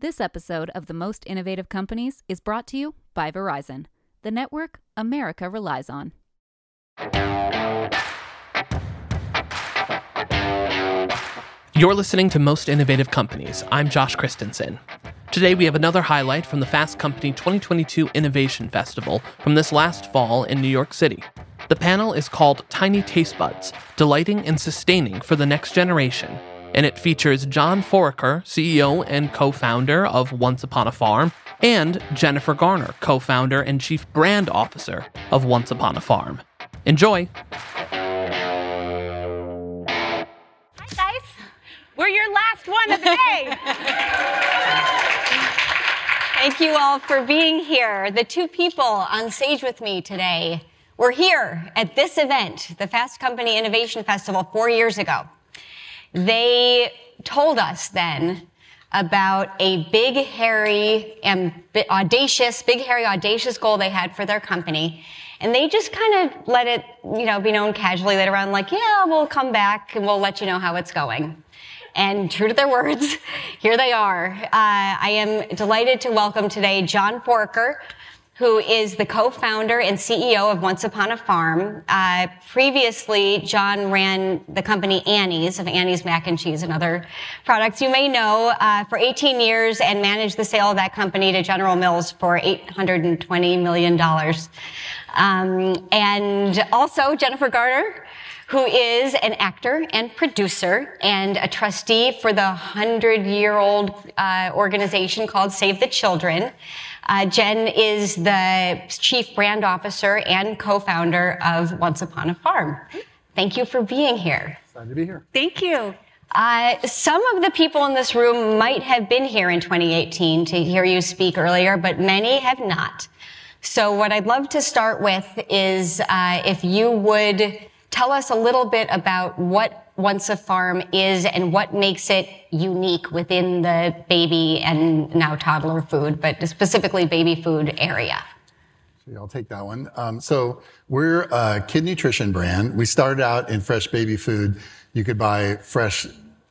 This episode of The Most Innovative Companies is brought to you by Verizon, the network America relies on. You're listening to Most Innovative Companies. I'm Josh Christensen. Today we have another highlight from the Fast Company 2022 Innovation Festival from this last fall in New York City. The panel is called Tiny Taste Buds Delighting and Sustaining for the Next Generation, and it features John Foraker, CEO and co founder of Once Upon a Farm, and Jennifer Garner, co founder and chief brand officer of Once Upon a Farm. Enjoy! Hi, guys. We're your last one of the day. Thank you all for being here. The two people on stage with me today were here at this event, the Fast Company Innovation Festival, four years ago. They told us then about a big, hairy, and audacious, big, hairy, audacious goal they had for their company. And they just kind of let it, you know, be known casually later on, like, yeah, we'll come back and we'll let you know how it's going. And true to their words, here they are. Uh, I am delighted to welcome today John Foraker, who is the co-founder and CEO of Once Upon a Farm. Uh, previously, John ran the company Annie's of Annie's Mac and Cheese and other products you may know uh, for 18 years and managed the sale of that company to General Mills for 820 million dollars. Um, and also Jennifer Garner who is an actor and producer and a trustee for the 100 year old uh, organization called Save the Children. Uh, Jen is the chief brand officer and co founder of Once Upon a Farm. Thank you for being here. Glad to be here. Thank you. Uh, some of the people in this room might have been here in 2018 to hear you speak earlier, but many have not. So, what I'd love to start with is uh, if you would Tell us a little bit about what Once a Farm is and what makes it unique within the baby and now toddler food, but specifically baby food area. I'll take that one. Um, so we're a kid nutrition brand. We started out in fresh baby food. You could buy fresh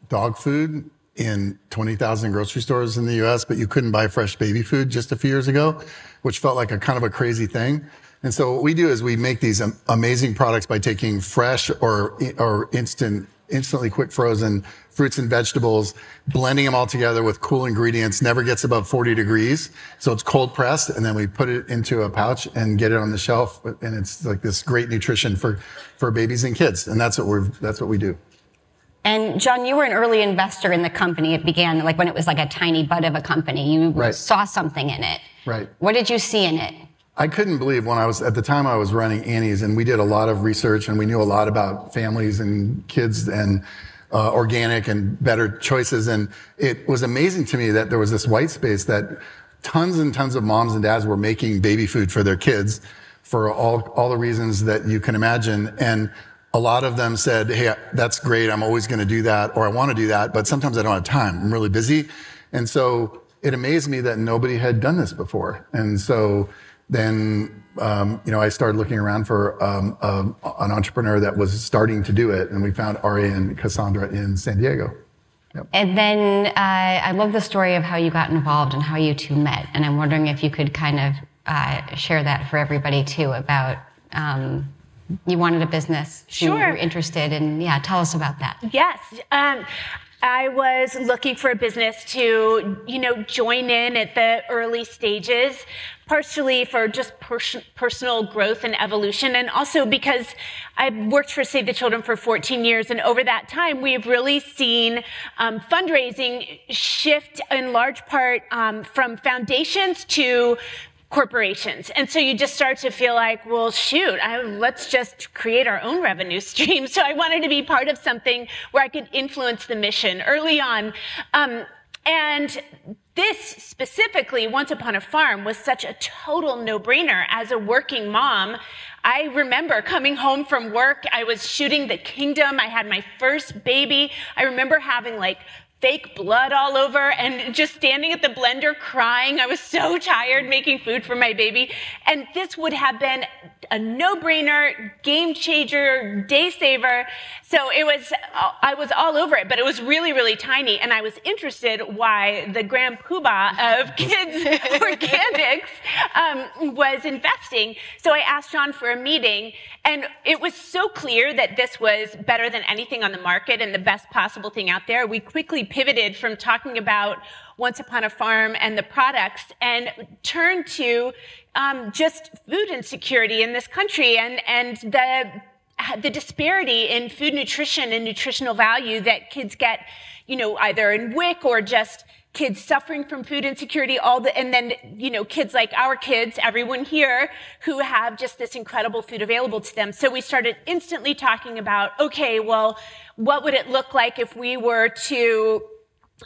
dog food in 20,000 grocery stores in the US, but you couldn't buy fresh baby food just a few years ago, which felt like a kind of a crazy thing. And so what we do is we make these amazing products by taking fresh or, or instant, instantly quick frozen fruits and vegetables, blending them all together with cool ingredients, never gets above 40 degrees. So it's cold pressed and then we put it into a pouch and get it on the shelf. And it's like this great nutrition for, for babies and kids. And that's what we're, that's what we do. And John, you were an early investor in the company. It began like when it was like a tiny bud of a company. You right. saw something in it. Right. What did you see in it? I couldn't believe when I was at the time I was running Annie's, and we did a lot of research, and we knew a lot about families and kids and uh, organic and better choices. And it was amazing to me that there was this white space that tons and tons of moms and dads were making baby food for their kids for all all the reasons that you can imagine. And a lot of them said, "Hey, that's great. I'm always going to do that, or I want to do that, but sometimes I don't have time. I'm really busy." And so it amazed me that nobody had done this before. And so then um, you know I started looking around for um, um, an entrepreneur that was starting to do it, and we found Ari and Cassandra in San Diego. Yep. And then uh, I love the story of how you got involved and how you two met, and I'm wondering if you could kind of uh, share that for everybody too about. You wanted a business. Sure. You were interested, in, yeah, tell us about that. Yes. Um, I was looking for a business to, you know, join in at the early stages, partially for just pers- personal growth and evolution, and also because I worked for Save the Children for 14 years, and over that time, we've really seen um, fundraising shift in large part um, from foundations to corporations. And so you just start to feel like, well, shoot, I, let's just create our own revenue stream. So I wanted to be part of something where I could influence the mission early on. Um, and this specifically, Once Upon a Farm, was such a total no brainer. As a working mom, I remember coming home from work. I was shooting The Kingdom. I had my first baby. I remember having like fake blood all over and just standing at the blender crying. I was so tired making food for my baby. And this would have been a no-brainer, game changer, day saver. So it was, I was all over it, but it was really, really tiny. And I was interested why the grand poobah of kids organics um, was investing. So I asked John for a meeting and it was so clear that this was better than anything on the market and the best possible thing out there. We quickly pivoted from talking about once Upon a Farm and the products and turned to um, just food insecurity in this country and, and the, the disparity in food nutrition and nutritional value that kids get, you know, either in WIC or just kids suffering from food insecurity, all the, and then, you know, kids like our kids, everyone here, who have just this incredible food available to them. So we started instantly talking about, okay, well, what would it look like if we were to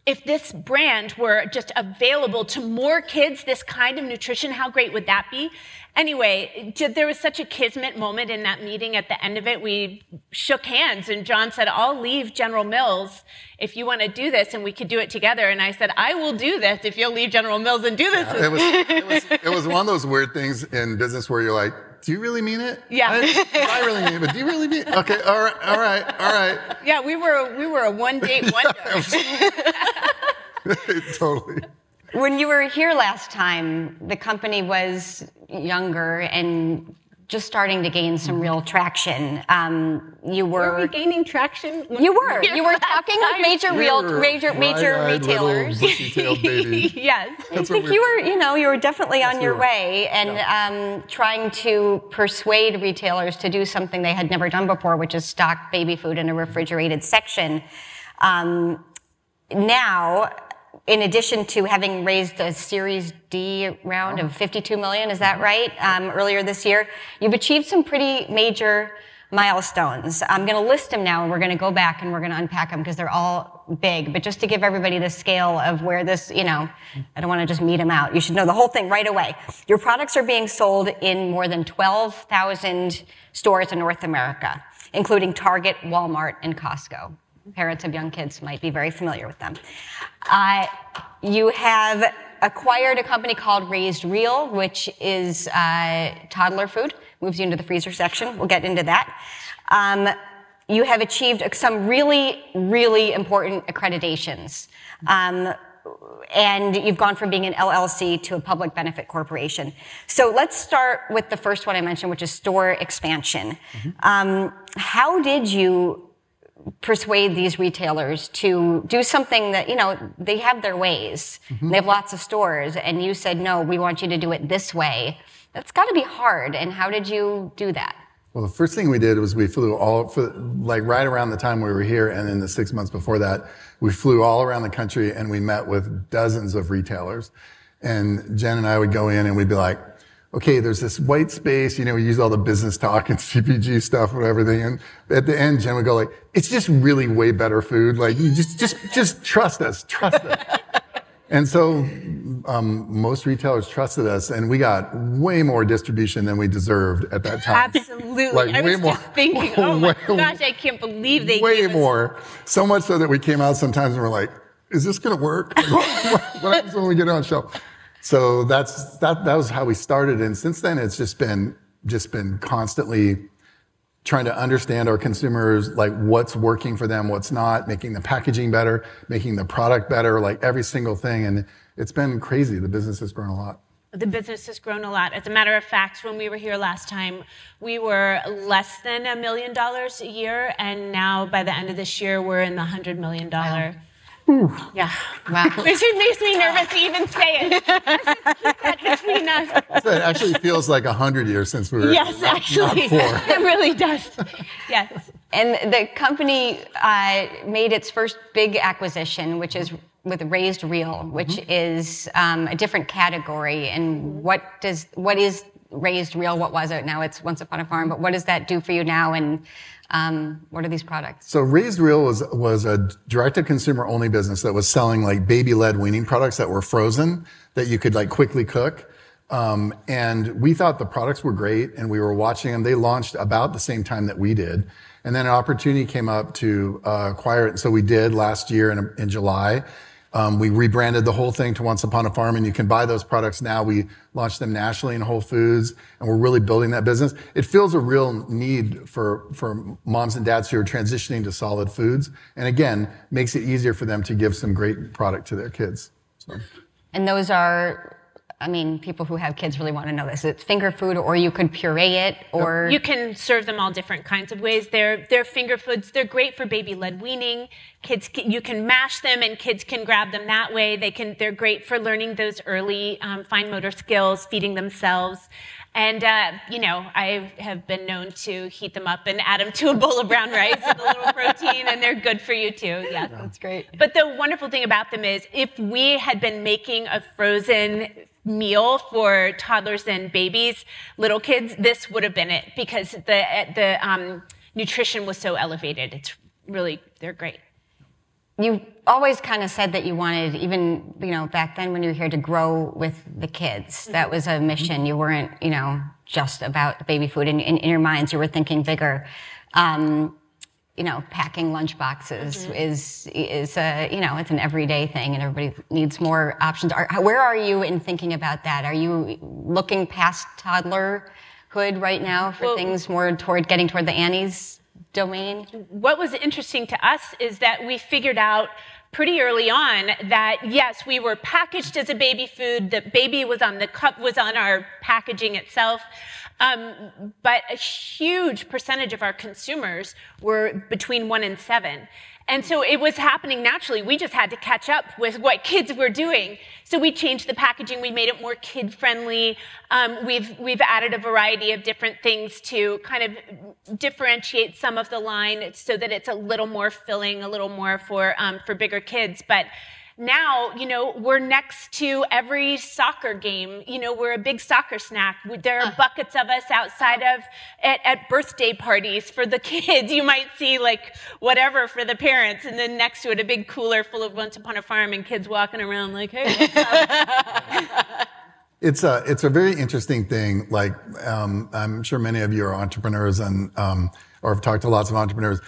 if this brand were just available to more kids, this kind of nutrition, how great would that be? Anyway, there was such a kismet moment in that meeting. At the end of it, we shook hands, and John said, I'll leave General Mills if you want to do this, and we could do it together. And I said, I will do this if you'll leave General Mills and do this. Yeah, it, was, it, was, it was one of those weird things in business where you're like, do you really mean it? Yeah. I, I, really mean it, but do you really mean it? Okay, all right, all right, all right. Yeah, we were we were a one date wonder. totally. When you were here last time, the company was younger and just starting to gain some real traction. Um, you were, were we gaining traction. You were. You were talking with major real, major, major retailers. yes. I think you were. You know, you were definitely on your way and yeah. um, trying to persuade retailers to do something they had never done before, which is stock baby food in a refrigerated section. Um, now, in addition to having raised a Series D round of 52 million, is that right? Um, earlier this year, you've achieved some pretty major milestones. I'm going to list them now, and we're going to go back and we're going to unpack them because they're all big. But just to give everybody the scale of where this, you know, I don't want to just meet them out. You should know the whole thing right away. Your products are being sold in more than 12,000 stores in North America, including Target, Walmart, and Costco parents of young kids might be very familiar with them. Uh, you have acquired a company called Raised Real, which is uh, toddler food, moves you into the freezer section. We'll get into that. Um, you have achieved some really, really important accreditations. Um, and you've gone from being an LLC to a public benefit corporation. So let's start with the first one I mentioned, which is store expansion. Mm-hmm. Um, how did you persuade these retailers to do something that, you know, they have their ways. Mm-hmm. They have lots of stores, and you said, no, we want you to do it this way. That's got to be hard. And how did you do that? Well, the first thing we did was we flew all, for, like right around the time we were here, and in the six months before that, we flew all around the country and we met with dozens of retailers. And Jen and I would go in and we'd be like, okay, there's this white space, you know, we use all the business talk and CPG stuff and everything. And at the end, Jen would go like, it's just really way better food. Like you just, just, just trust us, trust us. and so, um, most retailers trusted us and we got way more distribution than we deserved at that time. Absolutely. Like I way more. thinking, oh my way, gosh, I can't believe they did. Way more. So much so that we came out sometimes and we're like, is this going to work? What, what happens when we get on shelf? So that's that. That was how we started, and since then it's just been just been constantly trying to understand our consumers, like what's working for them, what's not, making the packaging better, making the product better, like every single thing. And it's been crazy. The business has grown a lot. The business has grown a lot. As a matter of fact, when we were here last time, we were less than a million dollars a year, and now by the end of this year, we're in the hundred million dollar. Wow Ooh. Yeah. Wow. This makes me nervous to even say it. keep that between us. So it actually feels like a hundred years since we were. Yes, not, actually, not it really does. Yes. And the company uh, made its first big acquisition, which is with Raised Real, which mm-hmm. is um, a different category. And what does what is Raised Real? What was it? Now it's Once Upon a Farm. But what does that do for you now? And um, what are these products? So Raised Real was was a direct to consumer only business that was selling like baby led weaning products that were frozen that you could like quickly cook. Um, and we thought the products were great, and we were watching them. They launched about the same time that we did, and then an opportunity came up to uh, acquire it. and So we did last year in, in July. Um, we rebranded the whole thing to Once Upon a Farm, and you can buy those products now. We launched them nationally in Whole Foods, and we're really building that business. It fills a real need for, for moms and dads who are transitioning to solid foods, and again, makes it easier for them to give some great product to their kids. And those are I mean, people who have kids really want to know this. It's finger food, or you could puree it, or you can serve them all different kinds of ways. They're they're finger foods. They're great for baby-led weaning. Kids, you can mash them, and kids can grab them that way. They can. They're great for learning those early um, fine motor skills, feeding themselves. And, uh, you know, I have been known to heat them up and add them to a bowl of brown rice with a little protein, and they're good for you too. Yeah, that's great. But the wonderful thing about them is if we had been making a frozen meal for toddlers and babies, little kids, this would have been it because the the um, nutrition was so elevated. It's really they're great. You always kind of said that you wanted, even you know, back then when you were here, to grow with the kids. That was a mission. You weren't, you know, just about baby food. In, in, in your minds, you were thinking bigger. Um, you know, packing lunch boxes mm-hmm. is is a you know it's an everyday thing, and everybody needs more options. Are, where are you in thinking about that? Are you looking past toddlerhood right now for well, things more toward getting toward the Annie's domain? What was interesting to us is that we figured out pretty early on that yes, we were packaged as a baby food. The baby was on the cup was on our packaging itself. Um, but a huge percentage of our consumers were between one and seven. And so it was happening naturally. We just had to catch up with what kids were doing. So we changed the packaging. We made it more kid friendly. Um, we've, we've added a variety of different things to kind of differentiate some of the line so that it's a little more filling, a little more for, um, for bigger kids. But now, you know, we're next to every soccer game. You know, we're a big soccer snack. There are buckets of us outside of at, at, birthday parties for the kids. You might see like whatever for the parents, and then next to it, a big cooler full of Once Upon a Farm and kids walking around like, hey. it's a it's a very interesting thing. Like um, I'm sure many of you are entrepreneurs and um, or have talked to lots of entrepreneurs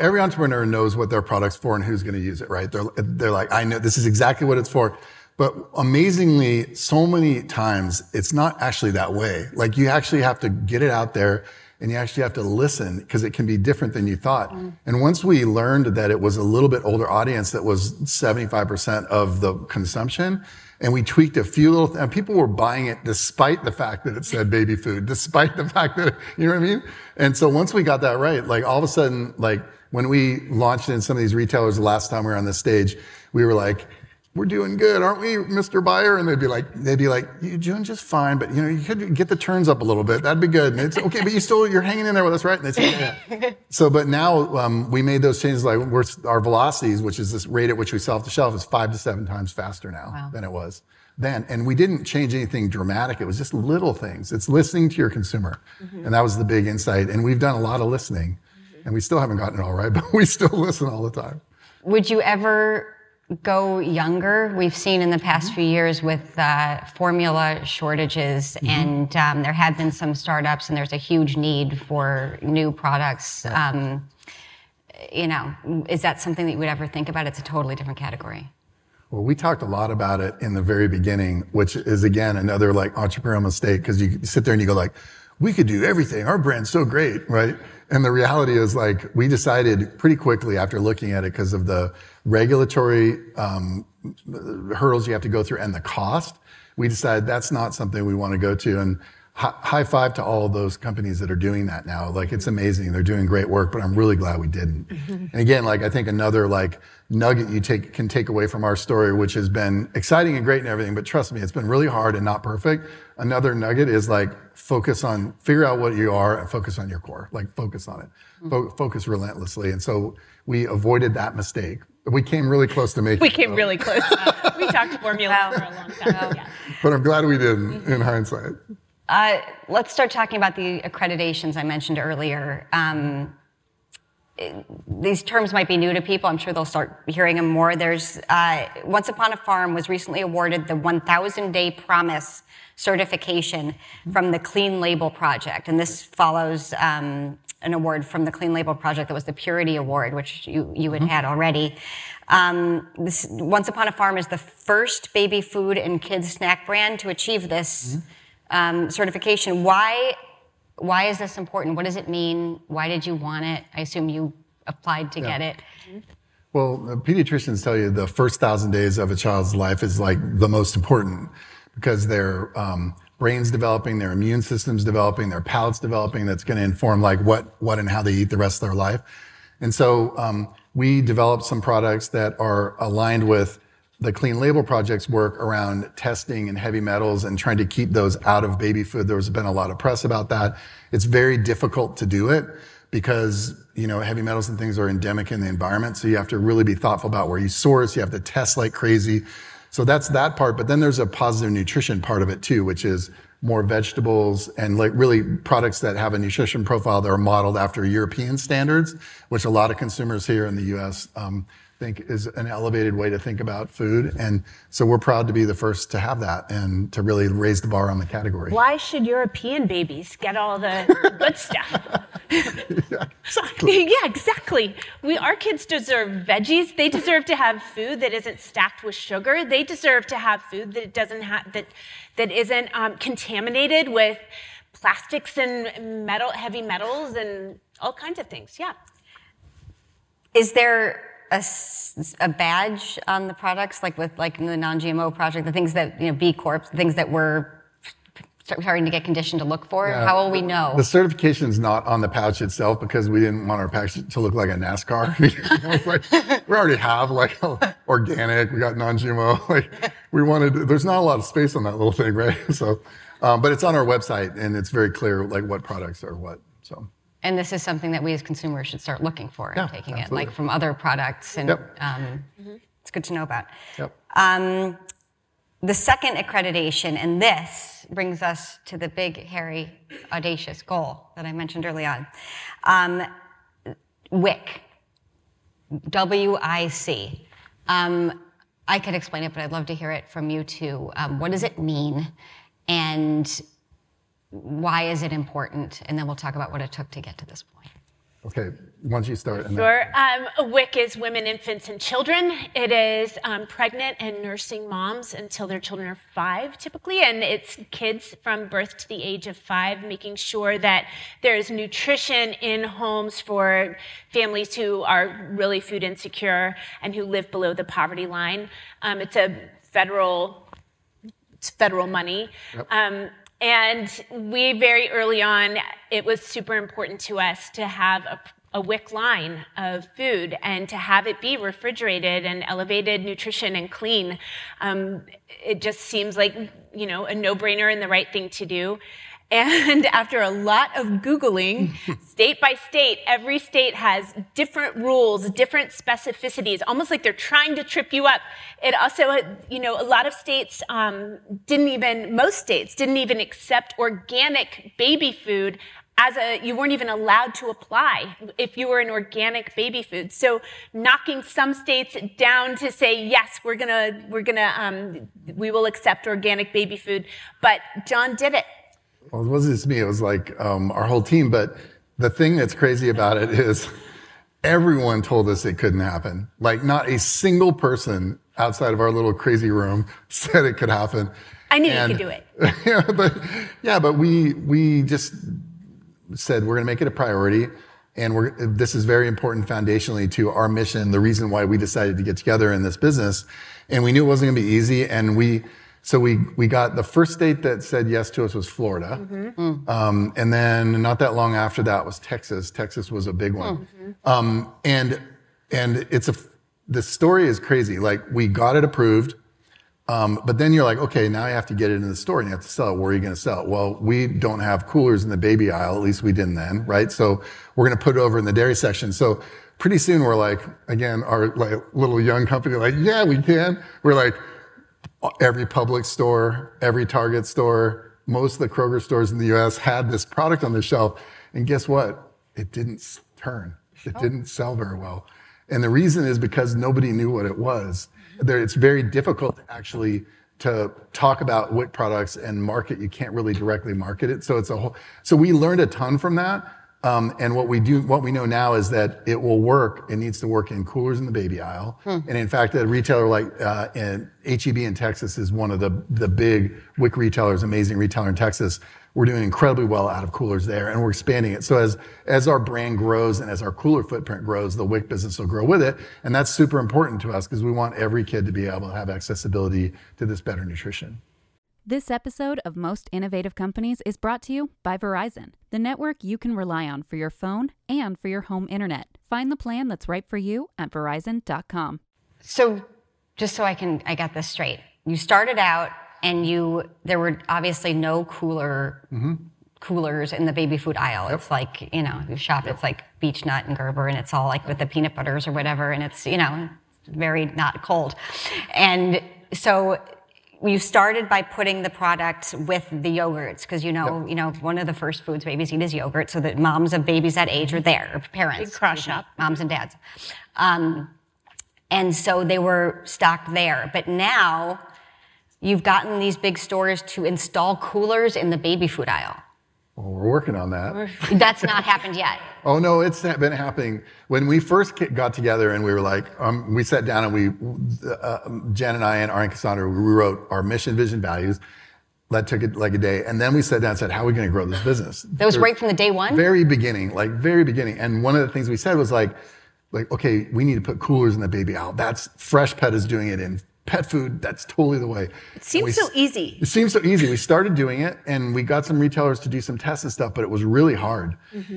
every entrepreneur knows what their product's for and who's going to use it, right? They're, they're like, I know this is exactly what it's for. But amazingly, so many times it's not actually that way. Like you actually have to get it out there and you actually have to listen because it can be different than you thought. Mm. And once we learned that it was a little bit older audience that was 75% of the consumption, and we tweaked a few little, things, and people were buying it despite the fact that it said baby food, despite the fact that, you know what I mean? And so once we got that right, like all of a sudden, like when we launched in some of these retailers the last time we were on this stage, we were like, we're doing good, aren't we, Mr. Buyer? And they'd be like, they'd be like, you're doing just fine, but you know, you could get the turns up a little bit. That'd be good. And it's okay, but you still, you're hanging in there with us, right? And they say, yeah. so, but now um, we made those changes. Like we're, our velocities, which is this rate at which we sell off the shelf, is five to seven times faster now wow. than it was then. And we didn't change anything dramatic. It was just little things. It's listening to your consumer, mm-hmm. and that was the big insight. And we've done a lot of listening, mm-hmm. and we still haven't gotten it all right, but we still listen all the time. Would you ever go younger. We've seen in the past mm-hmm. few years with uh, formula shortages, mm-hmm. and um, there have been some startups, and there's a huge need for new products. Um, you know, is that something that you would ever think about? It's a totally different category. Well, we talked a lot about it in the very beginning, which is again another like entrepreneurial mistake because you sit there and you go like, we could do everything. Our brand's so great, right? And the reality is like we decided pretty quickly after looking at it because of the regulatory um, hurdles you have to go through and the cost. We decided that's not something we want to go to. And high five to all of those companies that are doing that now. Like it's amazing. They're doing great work, but I'm really glad we didn't. Mm-hmm. And again, like I think another like nugget you take can take away from our story, which has been exciting and great and everything, but trust me, it's been really hard and not perfect. Another nugget is like focus on figure out what you are and focus on your core. Like focus on it. Mm-hmm. Fo- focus relentlessly. And so we avoided that mistake. We came really close to making. We came really close. we talked formula wow. for a long time. Yeah. But I'm glad we didn't mm-hmm. in hindsight. Uh, let's start talking about the accreditations I mentioned earlier. Um, these terms might be new to people. I'm sure they'll start hearing them more. There's uh, Once Upon a Farm was recently awarded the 1,000 Day Promise certification from the Clean Label Project, and this follows um, an award from the Clean Label Project that was the Purity Award, which you, you had had already. Um, this, Once Upon a Farm is the first baby food and kids snack brand to achieve this um, certification. Why, why is this important? What does it mean? Why did you want it? I assume you applied to get it. Well, pediatricians tell you the first thousand days of a child's life is like the most important because their um, brain's developing, their immune system's developing, their palate's developing. That's going to inform like what, what, and how they eat the rest of their life. And so um, we developed some products that are aligned with the Clean Label Project's work around testing and heavy metals and trying to keep those out of baby food. There's been a lot of press about that. It's very difficult to do it because you know heavy metals and things are endemic in the environment so you have to really be thoughtful about where you source you have to test like crazy so that's that part but then there's a positive nutrition part of it too which is more vegetables and like really products that have a nutrition profile that are modeled after european standards which a lot of consumers here in the us um, think is an elevated way to think about food and so we're proud to be the first to have that and to really raise the bar on the category Why should European babies get all the good stuff? Exactly. Yeah, exactly. We our kids deserve veggies. They deserve to have food that isn't stacked with sugar. They deserve to have food that doesn't have that that isn't um, contaminated with plastics and metal, heavy metals, and all kinds of things. Yeah. Is there a, a badge on the products, like with like the non-GMO project, the things that you know B Corp, the things that we're starting to get conditioned to look for? Yeah. How will we know? The certification is not on the pouch itself because we didn't want our pouch to look like a NASCAR. You know, it's like, we already have like organic, we got non-GMO. Like we wanted, there's not a lot of space on that little thing, right? So, um, but it's on our website and it's very clear like what products are what. So and this is something that we as consumers should start looking for Yeah, and taking it, like from other products, and Yep. um, it's good to know about. yep. Um, the second accreditation, and this brings us to the big, hairy, audacious goal that I mentioned early on. Um, WIC, W-I-C. Um, I could explain it, but I'd love to hear it from you too. Um, what does it mean, and why is it important? And then we'll talk about what it took to get to this point. Okay, once you start. and then- Sure. Um, WIC is women, infants, and children. It is um, pregnant and nursing moms until their children are five, typically, and it's kids from birth to the age of five, making sure that there's nutrition in homes for families who are really food insecure and who live below the poverty line. Um, it's a federal it's federal money. Um, and we very early on, it was super important to us to have a, a WIC line of food and to have it be refrigerated and elevated nutrition and clean. Um, it just seems like, you know, a no-brainer and the right thing to do. And after a lot of Googling, state by state, every state has different rules, different specificities, almost like they're trying to trip you up. It also, you know, a lot of states um, didn't even, most states didn't even accept organic baby food as a, you weren't even allowed to apply if you were an organic baby food. So knocking some states down to say, yes, we're gonna, we're gonna, um, we will accept organic baby food. But John did it. Well, it wasn't just me, it was like um, our whole team. But the thing that's crazy about it is everyone told us it couldn't happen. Like, not a single person outside of our little crazy room said it could happen. I knew you could do it. yeah, but yeah, but we we just said we're going to make it a priority, and we're this is very important foundationally to our mission. The reason why we decided to get together in this business, and we knew it wasn't going to be easy, and we. So we, we got the first state that said yes to us was Florida, um, and then not that long after that was Texas. Texas was a big one, um, and and it's a the story is crazy. Like we got it approved, um, but then you're like, okay, now you have to get it in the store and you have to sell it. Where are you going to sell it? Well, we don't have coolers in the baby aisle. At least we didn't then, right? So we're going to put it over in the dairy section. So pretty soon we're like, again, our like little young company, like, yeah, we can. We're like, every Publix store, every Target store, most of the Kroger stores in the U.S. had this product on the shelf, and guess what? It didn't turn. It oh. didn't sell very well, and the reason is because nobody knew what it was. It's very difficult to actually to talk about WIC products and market. You can't really directly market it, so it's a whole. So we learned a ton from that. Um, and what we do, what we know now is that it will work. It needs to work in coolers in the baby aisle. And in fact, a retailer like uh, in HEB in Texas is one of the the big WIC retailers, amazing retailer in Texas. We're doing incredibly well out of coolers there, and we're expanding it. So as as our brand grows and as our cooler footprint grows, the WIC business will grow with it, and that's super important to us because we want every kid to be able to have accessibility to this better nutrition. This episode of Most Innovative Companies is brought to you by Verizon, the network you can rely on for your phone and for your home internet. Find the plan that's right for you at verizon.com. So, just so I can, I got this straight. You started out, and you there were obviously no cooler mm-hmm. coolers in the baby food aisle. It's like you know, you shop. It's like Beech Nut and Gerber, and it's all like with the peanut butters or whatever, and it's you know, very not cold. And so you started by putting the product with the yogurts because you know, you know, one of the first foods babies eat is yogurt, so that moms of babies that age are there, or parents, Big excuse me, moms and dads. Um, and so they were stocked there. But now you've gotten these big stores to install coolers in the baby food aisle. Well, we're working on that. That's not happened yet. Oh no, it's been happening. When we first got together and we were like, um, we sat down and we, uh, Jen and I and Ari and Cassandra, we wrote our mission, vision, values. That took it like a day, and then we sat down and said, "How are we going to grow this business?" That was right from the day one. very beginning, like very beginning. And one of the things we said was like, like okay, we need to put coolers in the baby aisle. That's Freshpet is doing it in pet food. That's totally the way. It seems so easy. It seems so easy. We started doing it, and we got some retailers to do some tests and stuff, but it was really hard.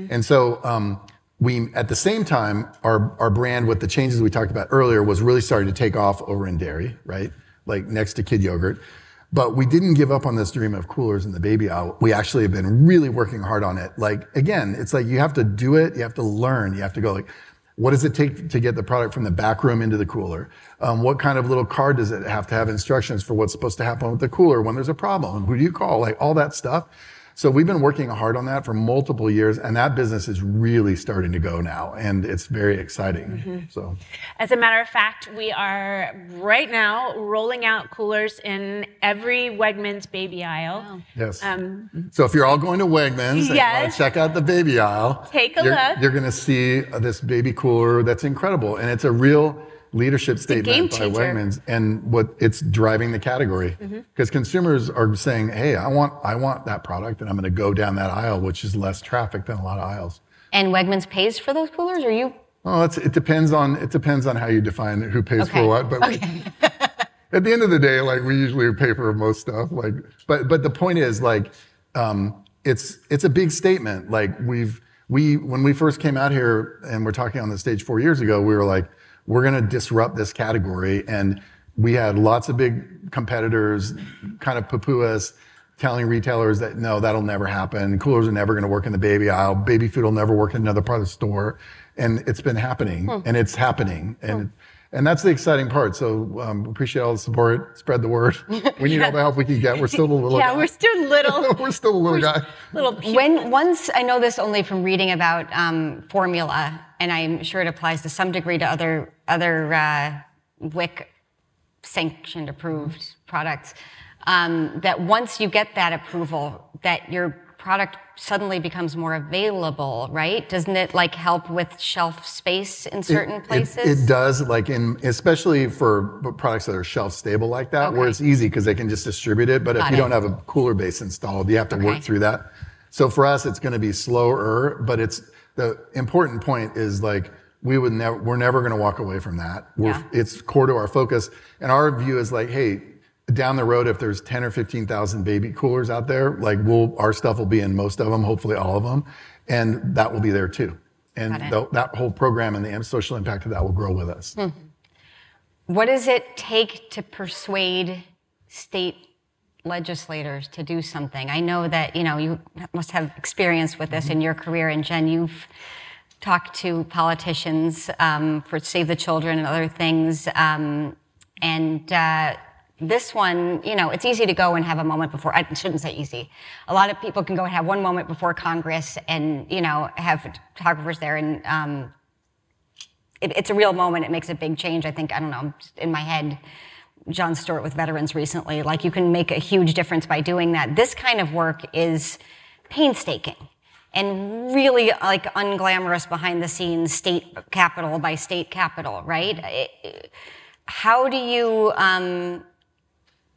And so um, we, at the same time, our our brand with the changes we talked about earlier was really starting to take off over in dairy, right? Like next to kid yogurt. But we didn't give up on this dream of coolers in the baby aisle. We actually have been really working hard on it. Like again, it's like you have to do it. You have to learn. You have to go like, what does it take to get the product from the back room into the cooler? Um, what kind of little card does it have to have instructions for what's supposed to happen with the cooler when there's a problem? Who do you call? Like all that stuff. So we've been working hard on that for multiple years, and that business is really starting to go now, and it's very exciting. So As a matter of fact, we are right now rolling out coolers in every Wegmans baby aisle. yes. Um, so if you're all going to Wegmans and want Yes. to check out the baby aisle, Take a you're, look. You're going to see this baby cooler that's incredible, and it's a real leadership statement by. Mm-hmm. Wegmans, and what it's driving the category because consumers are saying, "Hey, I want, I want that product, and I'm going to go down that aisle, which is less traffic than a lot of aisles." And Wegmans pays for those coolers, or you? Well, it's, it depends on it depends on how you define who pays Okay. for what, but at the end of the day, like we usually pay for most stuff. Like, but but the point is like, um, it's it's a big statement. Like we've we when we first came out here and we're talking on the stage four years ago, we were like, we're going to disrupt this category, and we had lots of big competitors, kind of poo-poo us. Telling retailers that no, that'll never happen. Coolers are never going to work in the baby aisle. Baby food will never work in another part of the store, and it's been happening, and it's happening, and and that's the exciting part. So um, appreciate all the support. Spread the word. We need all the help we can get. We're still a little. yeah, guy. we're still little. we're still a little guy. little When once I know this only from reading about um, formula, and I'm sure it applies to some degree to other other uh, WIC sanctioned approved products. Um, that once you get that approval, that your product suddenly becomes more available, right? Doesn't it like help with shelf space in certain It- it- places? It, does, like in especially for products that are shelf stable like that, where it's easy because they can just distribute it. But if you it. don't have a cooler base installed, you have to work through that. So for us, it's going to be slower, but it's the important point is like we would never, we're never going to walk away from that. We're, Yeah. It's core to our focus, and our view is like, hey. Down the road, if there's 10 or 15,000 baby coolers out there, like we'll, our stuff will be in most of them, hopefully all of them, and that will be there too. And the, that whole program and the social impact of that will grow with us. Hmm. What does it take to persuade state legislators to do something? I know that you know you must have experience with this mm-hmm. in your career, and Jen, you've talked to politicians um, for Save the Children and other things, um, and. Uh, this one, you know, it's easy to go and have a moment before. I shouldn't say easy. A lot of people can go and have one moment before Congress, and you know, have photographers there, and um, it, it's a real moment. It makes a big change. I think, I don't know, in my head, Jon Stewart with veterans recently, like you can make a huge difference by doing that. This kind of work is painstaking. And really like unglamorous behind the scenes state capital by state capital, right? How do you, um,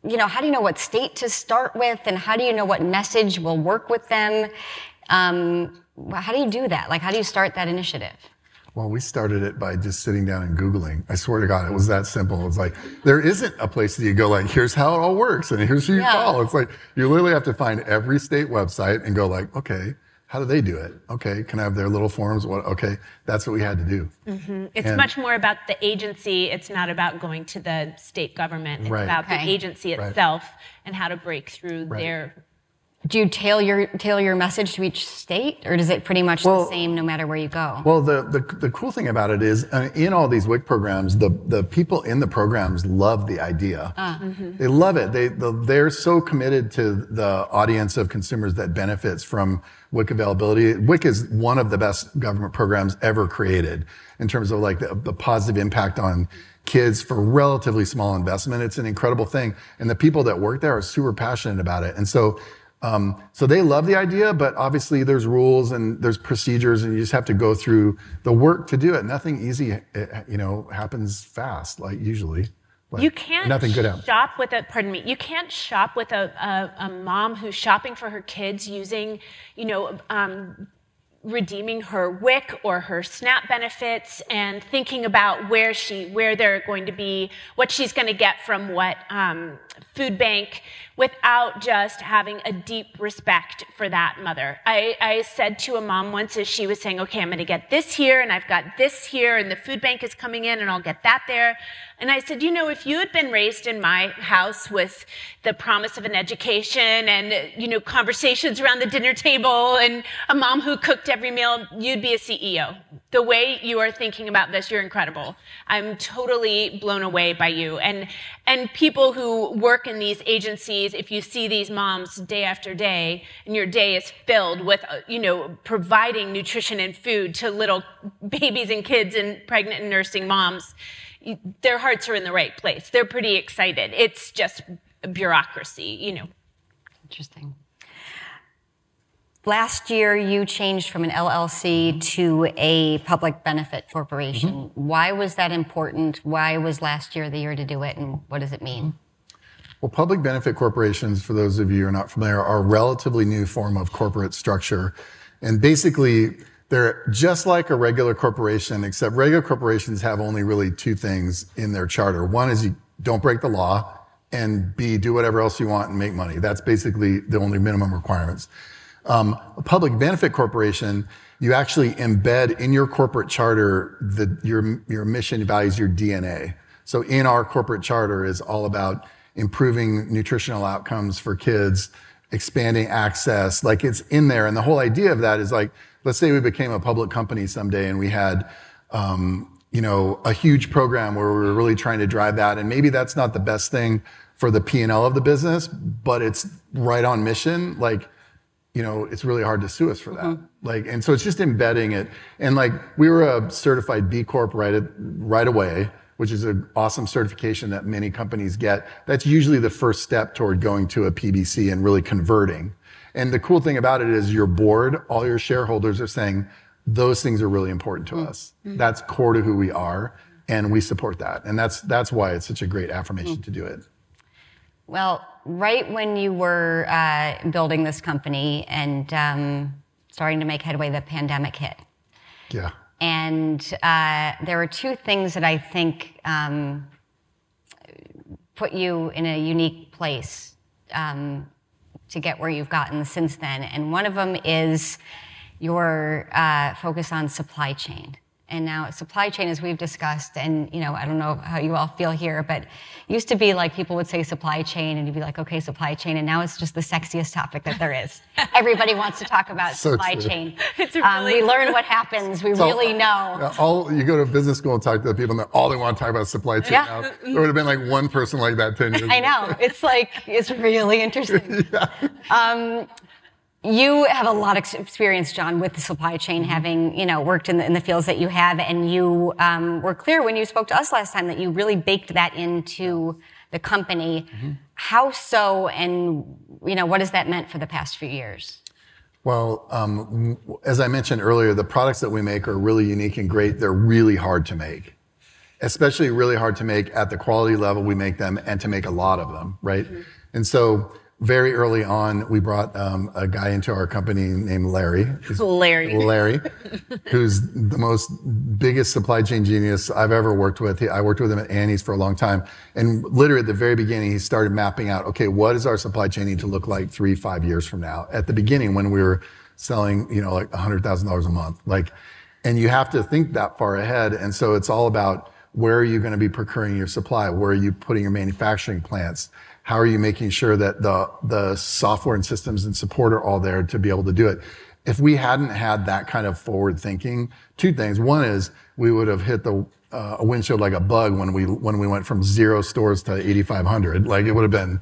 you know, how do you know what state to start with, and how do you know what message will work with them? Um, how do you do that? Like, how do you start that initiative? Well, we started it by just sitting down and Googling. I swear to God, it was that simple. It's like, there isn't a place that you go like, here's how it all works and here's who you Yeah. call. It's like, you literally have to find every state website and go like, okay, how do they do it? Okay, can I have their little forms? What? Okay, that's what we had to do. Mm-hmm. It's And- much more about the agency. It's not about going to the state government. It's Right. about Okay. the agency Right. itself and how to break through Right. their. Do you tailor your, tailor your message to each state, or is it pretty much Well- the same no matter where you go? Well, the, the, the cool thing about it is uh, in all these WIC programs, the, the people in the programs love the idea. They love it. They, the, they're so committed to the audience of consumers that benefits from WIC availability. WIC is one of the best government programs ever created in terms of like the, the positive impact on kids for relatively small investment. It's an incredible thing. And the people that work there are super passionate about it. And so um, so they love the idea, but obviously there's rules and there's procedures, and you just have to go through the work to do it. Nothing easy, eh, you know, happens fast, like usually. Like, You can't Nothing good happens. shop with a. Pardon me. You can't shop with a, a, a mom who's shopping for her kids using, you know, um, redeeming her WIC or her SNAP benefits and thinking about where she where they're going to be, what she's going to get from what um, food bank, without just having a deep respect for that mother. I, I said to a mom once as she was saying, "Okay, I'm going to get this here, and I've got this here, and the food bank is coming in, and I'll get that there." And I said, "You know, if you had been raised in my house with the promise of an education and you know conversations around the dinner table and a mom who cooked every meal, you'd be a CEO. The way you are thinking about this, you're incredible. I'm totally blown away by you. And and people who work in these agencies, if you see these moms day after day, and your day is filled with uh, you know providing nutrition and food to little babies and kids and pregnant and nursing moms, their hearts are in the right place. They're pretty excited. It's just bureaucracy, you know. Interesting. Last year, you changed from an LLC to a public benefit corporation. Why was that important? Why was last year the year to do it, and what does it mean? Well, public benefit corporations, for those of you who are not familiar, are a relatively new form of corporate structure. And basically, they're just like a regular corporation, except regular corporations have only really two things in their charter. One is you don't break the law, and B, do whatever else you want and make money. That's basically the only minimum requirements. Um, a public benefit corporation, you actually embed in your corporate charter the, your, your mission, values, your DNA. So in our corporate charter is all about improving nutritional outcomes for kids, expanding access. Like it's in there. And the whole idea of that is like, let's say we became a public company someday and we had, um, you know, a huge program where we were really trying to drive that. And maybe that's not the best thing for the P&L of the business, but it's right on mission. Like, you know, it's really hard to sue us for that. Like, and so it's just embedding it. And like, we were a certified B Corp right, at, right away, which is an awesome certification that many companies get. That's usually the first step toward going to a PBC and really converting. And the cool thing about it is your board, all your shareholders are saying, those things are really important to us. That's core to who we are. And we support that. And that's, that's why it's such a great affirmation to do it. Well, right when you were uh, building this company and um, starting to make headway, the pandemic hit. Yeah. And uh, there are two things that I think um, put you in a unique place um, to get where you've gotten since then. And one of them is your uh, focus on supply chain. And now supply chain, as we've discussed, and you know, I don't know how you all feel here, but it used to be like people would say supply chain, and you'd be like, okay, supply chain, and now it's just the sexiest topic that there is. Everybody wants to talk about So supply true. chain. It's Um, really we learn what happens. We So, really know. uh, All you go to business school and talk to the people, and all they want to talk about is supply chain Yeah. now. There would have been like one person like that ten years. Ago. I know. It's like, it's really interesting. Um, you have a lot of experience, John, with the supply chain, having you know worked in the, in the fields that you have, and you um, were clear when you spoke to us last time that you really baked that into the company. How so, and you know what has that meant for the past few years? Well, um, as I mentioned earlier, the products that we make are really unique and great. They're really hard to make, especially really hard to make at the quality level we make them and to make a lot of them, right? And so very early on, we brought um, a guy into our company named Larry. Larry. Larry, who's the most biggest supply chain genius I've ever worked with. He- I worked with him at Annie's for a long time. And literally at the very beginning, he started mapping out, okay, what does our supply chain need to look like three, five years from now? At the beginning, when we were selling, you know, like $100,000 a month, like, and you have to think that far ahead. And so it's all about where are you going to be procuring your supply? Where are you putting your manufacturing plants? How are you making sure that the, the software and systems and support are all there to be able to do it? If we hadn't had that kind of forward thinking, two things. One is we would have hit the uh, a windshield like a bug when we when we went from zero stores to 8,500. Like it would have been.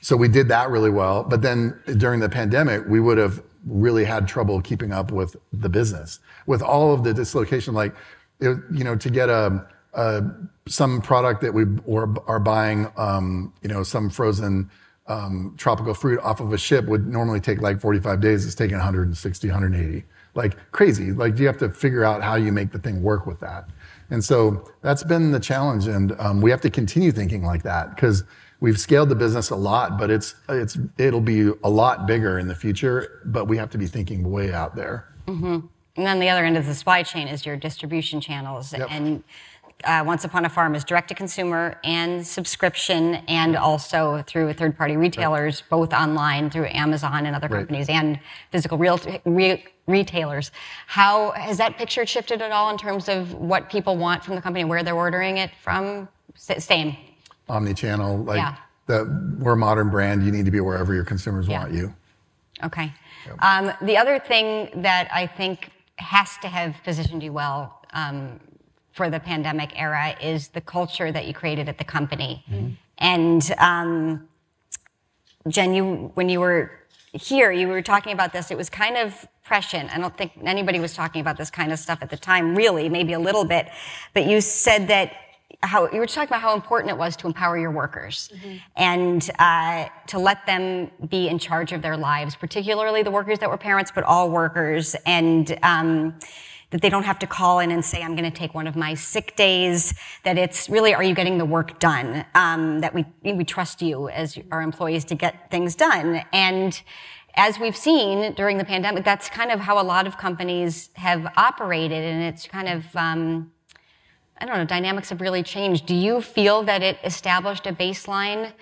So we did that really well. But then during the pandemic, we would have really had trouble keeping up with the business with all of the dislocation. Like, it, you know, to get a, a some product that we or are buying, um, you know, some frozen um, tropical fruit off of a ship would normally take like 45 days. It's taking 160, 180. Like crazy. Like you have to figure out how you make the thing work with that. And so that's been the challenge, and um, we have to continue thinking like that because we've scaled the business a lot, but it's it's it'll be a lot bigger in the future. But we have to be thinking way out there. And then the other end of the supply chain is your distribution channels. Yep. Uh, Once Upon a Farm is direct to consumer and subscription, and also through third party retailers, both online through Amazon and other Right. companies, and physical real, re, retailers. How has that picture shifted at all in terms of what people want from the company, where they're ordering it from? S- Same. Omni-channel, like Yeah. the we're a modern brand. You need to be wherever your consumers Yeah. want you. Okay. Um, the other thing that I think has to have positioned you well um, for the pandemic era is the culture that you created at the company. And um, Jen, you when you were here, you were talking about this. It was kind of prescient. I don't think anybody was talking about this kind of stuff at the time, really, maybe a little bit. But you said that how you were talking about how important it was to empower your workers and uh, to let them be in charge of their lives, particularly the workers that were parents, but all workers, and um, that they don't have to call in and say, "I'm going to take one of my sick days." That it's really, are you getting the work done? Um, that we we trust you as our employees to get things done, and as we've seen during the pandemic, that's kind of how a lot of companies have operated, and it's kind of um, I don't know, dynamics have really changed. Do you feel that it established a baseline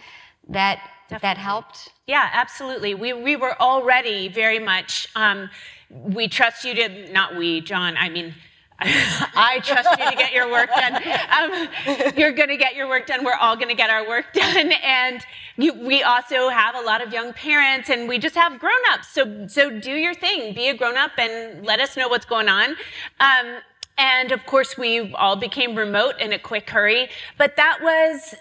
that that helped? Yeah, absolutely. We, we were already very much, um, we trust you to, not we, John, I mean, I trust you to get your work done. Um, you're going to get your work done. We're all going to get our work done. And you, we also have a lot of young parents and we just have grown-ups. So, so do your thing. Be a grown-up and let us know what's going on. Um, and of course, we all became remote in a quick hurry. But that was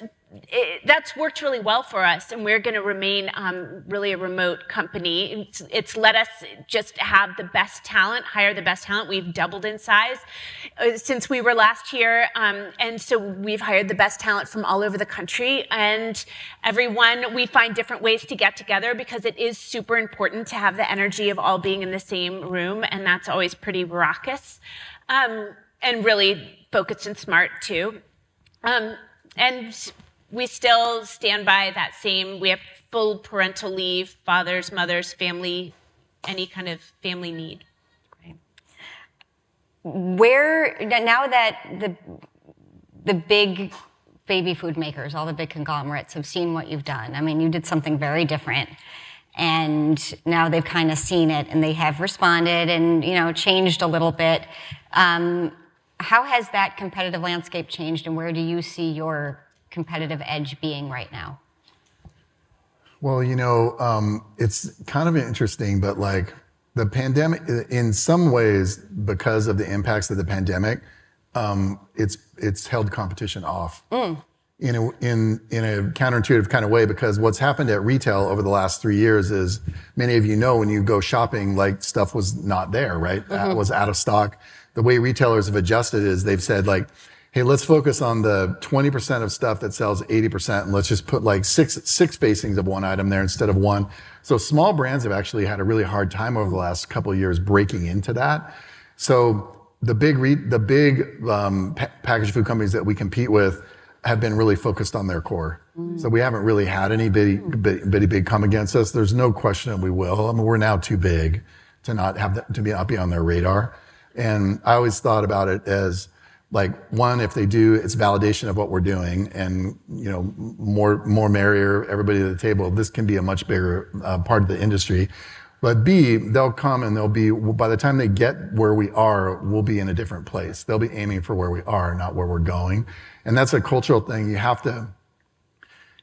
it, that's worked really well for us, and we're going to remain um, really a remote company. It's, it's let us just have the best talent, hire the best talent. We've doubled in size uh, since we were last here, um, and so we've hired the best talent from all over the country. And everyone, we find different ways to get together because it is super important to have the energy of all being in the same room, and that's always pretty raucous, um, and really focused and smart too. Um, and we still stand by that same, we have full parental leave, fathers, mothers, family, any kind of family need. Where now that the the big baby food makers, all the big conglomerates have seen what you've done. I mean, you did something very different. And now they've kind of seen it and they have responded and, you know, changed a little bit. Um, how has that competitive landscape changed and where do you see your competitive edge being right now? Well, you know, um, it's kind of interesting, but like the pandemic, in some ways, because of the impacts of the pandemic, um, it's it's held competition off in a in in a counterintuitive kind of way. Because what's happened at retail over the last three years is, many of you know, when you go shopping, like stuff was not there, right? That was out of stock. The way retailers have adjusted is they've said like, hey, let's focus on the 20% of stuff that sells 80%, and let's just put like six six facings of one item there instead of one. So small brands have actually had a really hard time over the last couple of years breaking into that. So the big re- the big um, pa- packaged food companies that we compete with have been really focused on their core. So we haven't really had any bitty, bitty, bitty big come against us. There's no question that we will. I mean, we're now too big to not have that, to be not be on their radar. And I always thought about it as like one, if they do, it's validation of what we're doing, and you know, more more merrier. Everybody at the table. This can be a much bigger uh, part of the industry. But B, they'll come and they'll be, by the time they get where we are, we'll be in a different place. They'll be aiming for where we are, not where we're going. And that's a cultural thing. You have to,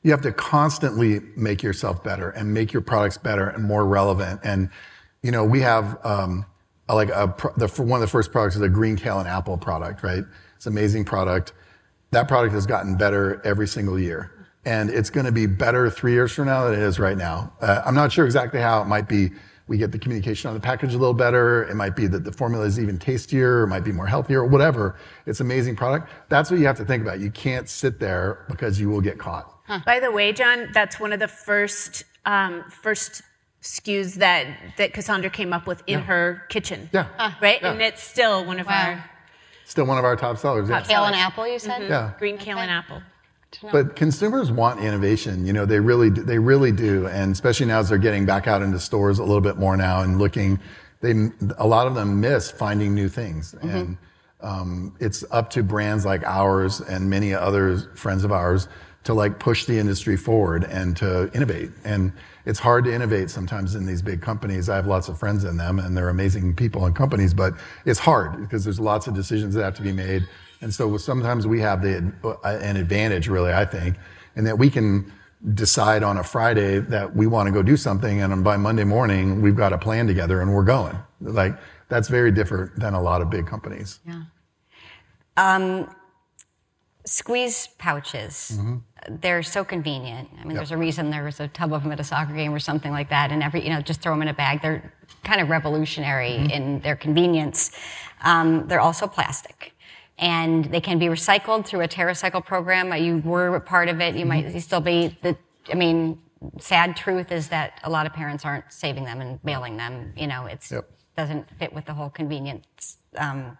you have to constantly make yourself better and make your products better and more relevant. And, you know, we have, um, like a, the, one of the first products is a green kale and apple product, right? It's an amazing product. That product has gotten better every single year. And it's going to be better three years from now than it is right now. Uh, I'm not sure exactly how it might be. We get the communication on the package a little better. It might be that the formula is even tastier. It might be more healthier, or whatever. It's an amazing product. That's what you have to think about. You can't sit there because you will get caught. By the way, John, that's one of the first um, first SKUs that that Cassandra came up with in her kitchen. Yeah. Right, Yeah. and it's still one of Wow. Still one of our top sellers. yeah. Kale and apple, you said? Yeah. green kale and apple. But consumers want innovation. You know, they really, do, they really do, and especially now as they're getting back out into stores a little bit more now and looking, they a lot of them miss finding new things, and um, it's up to brands like ours and many other friends of ours to like push the industry forward and to innovate. And it's hard to innovate sometimes in these big companies. I have lots of friends in them, and they're amazing people and companies, but it's hard because there's lots of decisions that have to be made. And so sometimes we have the, uh, an advantage, really, I think, in that we can decide on a Friday that we want to go do something, and by Monday morning we've got a plan together and we're going. Like that's very different than a lot of big companies. Yeah. Um, squeeze pouches. They're so convenient. I mean, there's a reason there was a tub of them at a soccer game or something like that, and every you know just throw them in a bag. They're kind of revolutionary in their convenience. Um, they're also plastic, and they can be recycled through a TerraCycle program. Uh, You were a part of it. You might still be. The I mean, sad truth is that a lot of parents aren't saving them and mailing them. You know, it Yep. doesn't fit with the whole convenience um,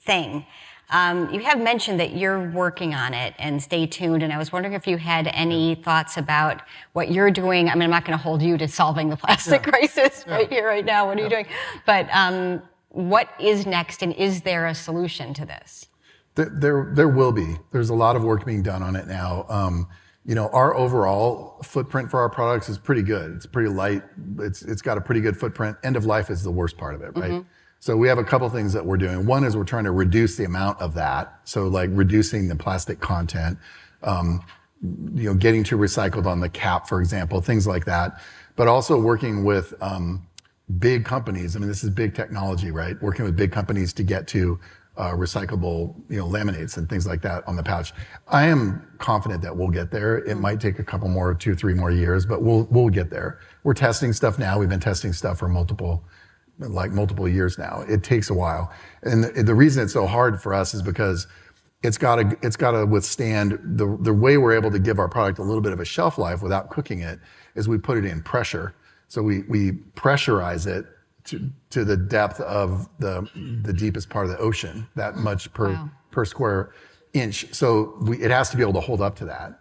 thing. Um, you have mentioned that you're working on it, and stay tuned. And I was wondering if you had any thoughts about what you're doing. I mean, I'm not going to hold you to solving the plastic crisis right here, right now. What are you doing? But um, what is next, and is there a solution to this? There, there, there will be. There's a lot of work being done on it now. Um, you know, our overall footprint for our products is pretty good. It's pretty light. It's, it's got a pretty good footprint. End of life is the worst part of it, right? So we have a couple things that we're doing. One is we're trying to reduce the amount of that. So like reducing the plastic content, um, you know, getting to recycled on the cap, for example, things like that. But also working with um, big companies. I mean, this is big technology, right? Working with big companies to get to uh, recyclable, you know, laminates and things like that on the pouch. I am confident that we'll get there. It might take a couple more, two, three more years, but we'll we'll get there. We're testing stuff now. We've been testing stuff for multiple, like multiple years now. It takes a while, and the, the reason it's so hard for us is because it's got to it's got to withstand the the way we're able to give our product a little bit of a shelf life without cooking it is we put it in pressure. So we we pressurize it to to the depth of the the deepest part of the ocean, that much per Wow. per square inch. So we, it has to be able to hold up to that.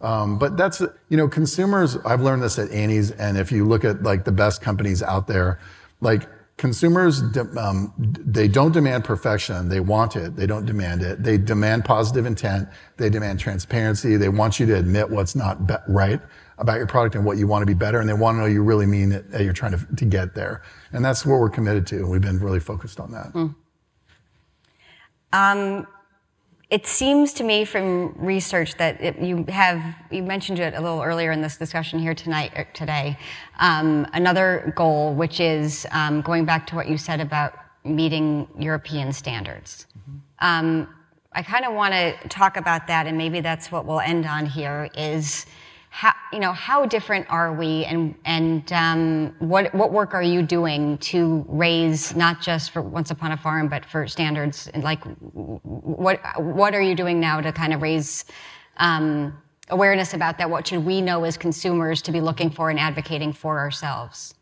Um, but that's you know consumers. I've learned this at Annie's, and if you look at like the best companies out there, like consumers, um, they don't demand perfection. They want it. They don't demand it. They demand positive intent. They demand transparency. They want you to admit what's not be- right about your product and what you want to be better, and they want to know you really mean it. That you're trying to, to get there, and that's what we're committed to. and We've been really focused on that. It seems to me from research that it, you have, you mentioned it a little earlier in this discussion here tonight, er, today, um, another goal, which is um, going back to what you said about meeting European standards. Um, I kind of want to talk about that, and maybe that's what we'll end on here, is how, you know, how different are we and, and um, what, what work are you doing to raise not just for Once Upon a Farm, but for standards? And like, what, what are you doing now to kind of raise um, awareness about that? What should we know as consumers to be looking for and advocating for ourselves?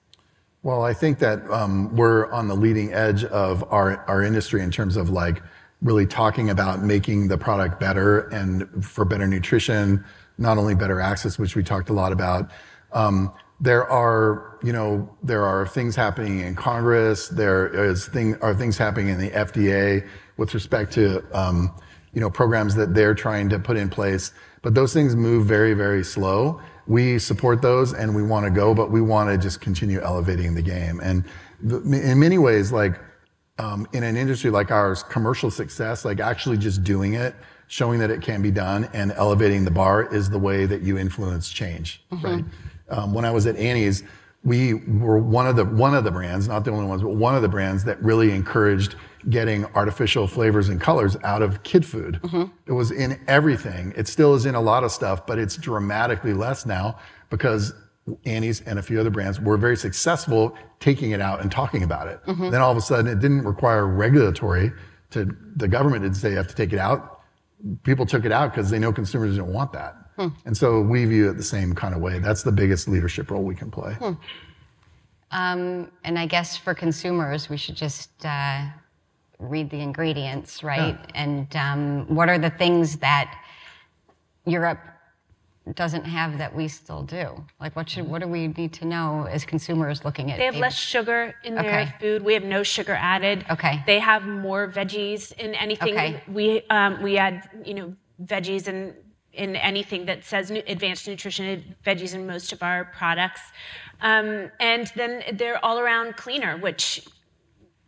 Well, I think that um, we're on the leading edge of our, our industry in terms of like really talking about making the product better and for better nutrition, not only better access, which we talked a lot about. Um, there are, you know, there are things happening in Congress. There is thing, are things happening in the FDA with respect to, um, you know, programs that they're trying to put in place. But those things move very, very slow. We support those and we want to go, but we want to just continue elevating the game. And in many ways, like um, in an industry like ours, commercial success, like actually just doing it, showing that it can be done and elevating the bar is the way that you influence change, mm-hmm. right? Um, when I was at Annie's, we were one of the one of the brands, not the only ones, but one of the brands that really encouraged getting artificial flavors and colors out of kid food. Mm-hmm. It was in everything. It still is in a lot of stuff, but it's dramatically less now because Annie's and a few other brands were very successful taking it out and talking about it. Mm-hmm. Then all of a sudden, it didn't require regulatory to the government didn't say you have to take it out people took it out because they know consumers didn't want that. Hmm. And so we view it the same kind of way. That's the biggest leadership role we can play. Hmm. Um, and I guess for consumers, we should just uh, read the ingredients, right? Yeah. And um, what are the things that Europe doesn't have that we still do? Like, what should what do we need to know as consumers looking at? They have less sugar in okay. their food. We have no sugar added. Okay. They have more veggies in anything. Okay. We um, we add you know veggies and in anything that says advanced nutrition veggies in most of our products. Um, and then they're all around cleaner, which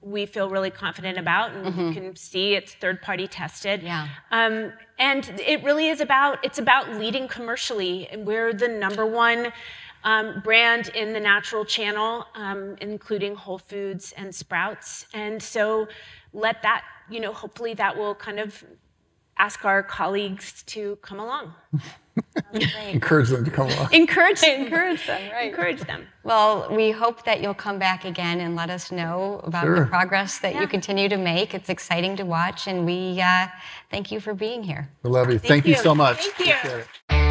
we feel really confident about, and mm-hmm. you can see it's third party tested. Yeah. Um, and it really is about it's about leading commercially. And we're the number one um, brand in the natural channel, um, including Whole Foods and Sprouts. And so let that, you know, hopefully that will kind of ask our colleagues to come along. encourage them to come along. Encourage, them. encourage them, right? Encourage them. Well, we hope that you'll come back again and let us know about sure. the progress that yeah. you continue to make. It's exciting to watch, and we uh, thank you for being here. We love you. Thank, thank you. you. so much. Thank you.